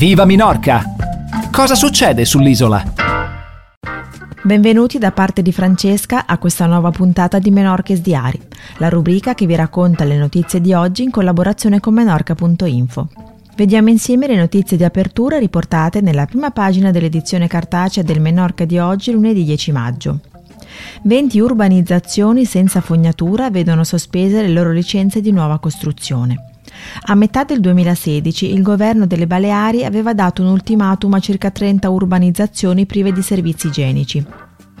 Viva Minorca! Cosa succede sull'isola? Benvenuti da parte di Francesca a questa nuova puntata di Menorches Diari, la rubrica che vi racconta le notizie di oggi in collaborazione con menorca.info. Vediamo insieme le notizie di apertura riportate nella prima pagina dell'edizione cartacea del Menorca di oggi, lunedì 10 maggio. 20 urbanizzazioni senza fognatura vedono sospese le loro licenze di nuova costruzione. A metà del 2016 il governo delle Baleari aveva dato un ultimatum a circa 30 urbanizzazioni prive di servizi igienici.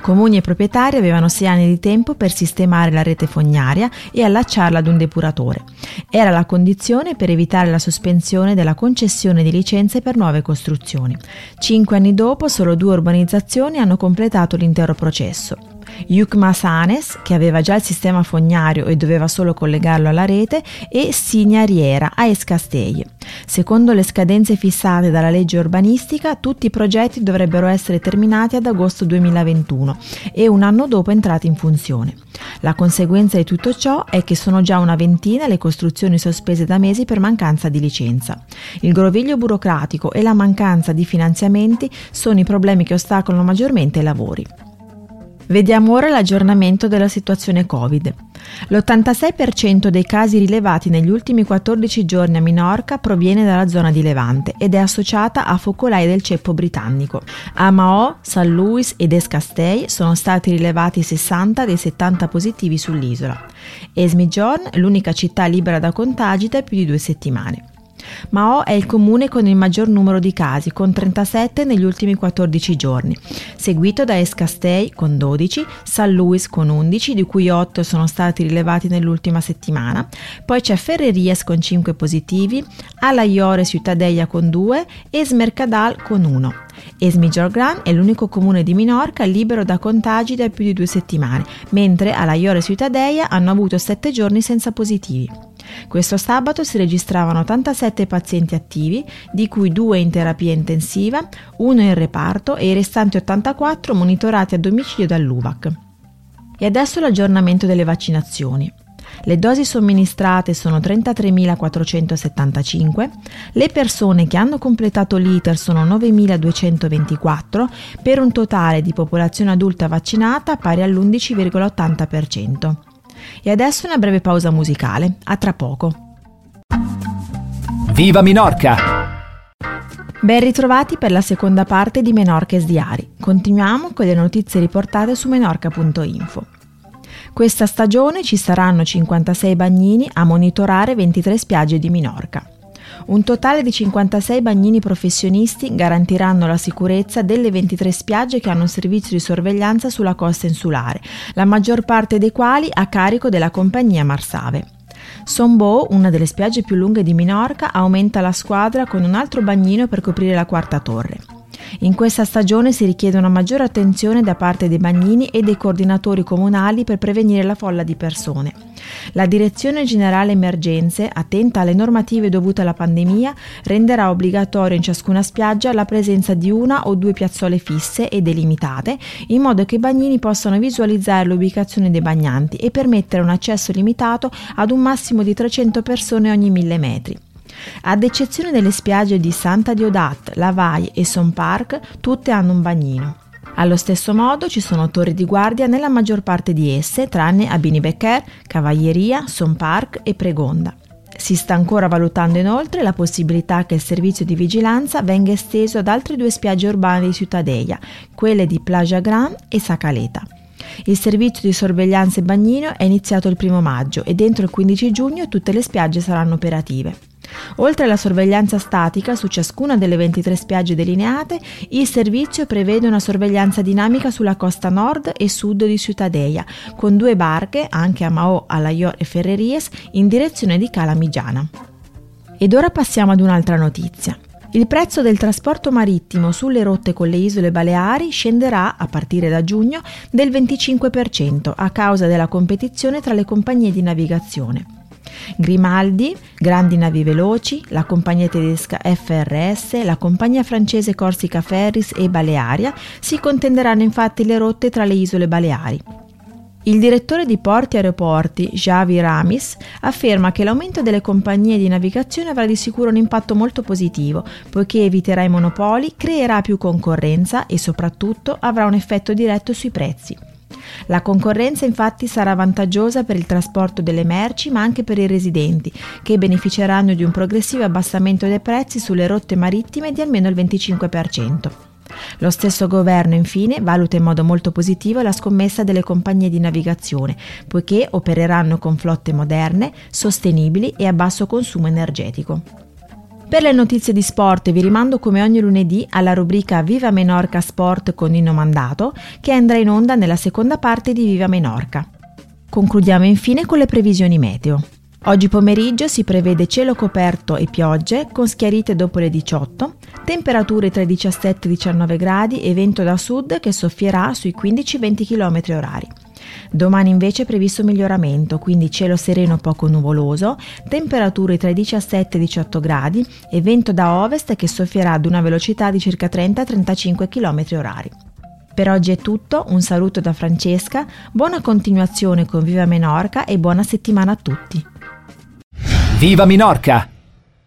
Comuni e proprietari avevano sei anni di tempo per sistemare la rete fognaria e allacciarla ad un depuratore. Era la condizione per evitare la sospensione della concessione di licenze per nuove costruzioni. Cinque anni dopo, solo due urbanizzazioni hanno completato l'intero processo. Yukmasanes, che aveva già il sistema fognario e doveva solo collegarlo alla rete, e Signariera a Escastei. Secondo le scadenze fissate dalla legge urbanistica, tutti i progetti dovrebbero essere terminati ad agosto 2021 e un anno dopo entrati in funzione. La conseguenza di tutto ciò è che sono già una ventina le costruzioni sospese da mesi per mancanza di licenza. Il groviglio burocratico e la mancanza di finanziamenti sono i problemi che ostacolano maggiormente i lavori. Vediamo ora l'aggiornamento della situazione Covid. L'86% dei casi rilevati negli ultimi 14 giorni a Minorca proviene dalla zona di Levante ed è associata a focolai del ceppo britannico. A Mao, San Luis ed Escastei sono stati rilevati 60 dei 70 positivi sull'isola. Esmigiorn, l'unica città libera da contagi da più di due settimane. Mao è il comune con il maggior numero di casi, con 37 negli ultimi 14 giorni, seguito da Escastei con 12, San Luis con 11, di cui 8 sono stati rilevati nell'ultima settimana, poi c'è Ferrerias con 5 positivi, Alaiore Ciutadella con 2 e Smercadal con 1. Esmijorgran è l'unico comune di Minorca libero da contagi da più di due settimane, mentre Alaiore Ciutadella hanno avuto 7 giorni senza positivi. Questo sabato si registravano 87 pazienti attivi, di cui 2 in terapia intensiva, 1 in reparto e i restanti 84 monitorati a domicilio dall'UVAC. E adesso l'aggiornamento delle vaccinazioni. Le dosi somministrate sono 33.475, le persone che hanno completato l'iter sono 9.224 per un totale di popolazione adulta vaccinata pari all'11,80%. E adesso una breve pausa musicale. A tra poco. Viva Minorca! Ben ritrovati per la seconda parte di Menorches Diari. Continuiamo con le notizie riportate su menorca.info. Questa stagione ci saranno 56 bagnini a monitorare 23 spiagge di Minorca. Un totale di 56 bagnini professionisti garantiranno la sicurezza delle 23 spiagge che hanno un servizio di sorveglianza sulla costa insulare, la maggior parte dei quali a carico della compagnia Marsave. Sombo, una delle spiagge più lunghe di Minorca, aumenta la squadra con un altro bagnino per coprire la quarta torre. In questa stagione si richiede una maggiore attenzione da parte dei bagnini e dei coordinatori comunali per prevenire la folla di persone. La Direzione Generale Emergenze, attenta alle normative dovute alla pandemia, renderà obbligatorio in ciascuna spiaggia la presenza di una o due piazzole fisse e delimitate, in modo che i bagnini possano visualizzare l'ubicazione dei bagnanti e permettere un accesso limitato ad un massimo di 300 persone ogni 1000 metri. Ad eccezione delle spiagge di Santa Diodat, Lavai e Son Park, tutte hanno un bagnino. Allo stesso modo ci sono torri di guardia nella maggior parte di esse, tranne a Bini Becker, Cavalleria, Son Park e Pregonda. Si sta ancora valutando inoltre la possibilità che il servizio di vigilanza venga esteso ad altre due spiagge urbane di Ciutadella, quelle di Plaja Gran e Sacaleta. Il servizio di sorveglianza e bagnino è iniziato il primo maggio e dentro il 15 giugno tutte le spiagge saranno operative. Oltre alla sorveglianza statica su ciascuna delle 23 spiagge delineate, il servizio prevede una sorveglianza dinamica sulla costa nord e sud di Ciutadella, con due barche, anche a Mao, Alaior e Ferreries, in direzione di Calamigiana. Ed ora passiamo ad un'altra notizia. Il prezzo del trasporto marittimo sulle rotte con le isole Baleari scenderà a partire da giugno del 25% a causa della competizione tra le compagnie di navigazione. Grimaldi, Grandi Navi Veloci, la compagnia tedesca FRS, la compagnia francese Corsica Ferris e Balearia si contenderanno infatti le rotte tra le isole Baleari. Il direttore di Porti e Aeroporti, Javi Ramis, afferma che l'aumento delle compagnie di navigazione avrà di sicuro un impatto molto positivo, poiché eviterà i monopoli, creerà più concorrenza e soprattutto avrà un effetto diretto sui prezzi. La concorrenza infatti sarà vantaggiosa per il trasporto delle merci ma anche per i residenti, che beneficeranno di un progressivo abbassamento dei prezzi sulle rotte marittime di almeno il 25%. Lo stesso governo infine valuta in modo molto positivo la scommessa delle compagnie di navigazione, poiché opereranno con flotte moderne, sostenibili e a basso consumo energetico. Per le notizie di sport vi rimando come ogni lunedì alla rubrica Viva Menorca Sport con Nino Mandato che andrà in onda nella seconda parte di Viva Menorca. Concludiamo infine con le previsioni meteo. Oggi pomeriggio si prevede cielo coperto e piogge con schiarite dopo le 18, temperature tra i 17 e i 19 gradi e vento da sud che soffierà sui 15-20 km orari. Domani invece è previsto miglioramento, quindi cielo sereno poco nuvoloso, temperature tra i 17 e i 18 gradi e vento da ovest che soffierà ad una velocità di circa 30-35 km orari. Per oggi è tutto, un saluto da Francesca, buona continuazione con Viva Menorca e buona settimana a tutti. Viva Minorca!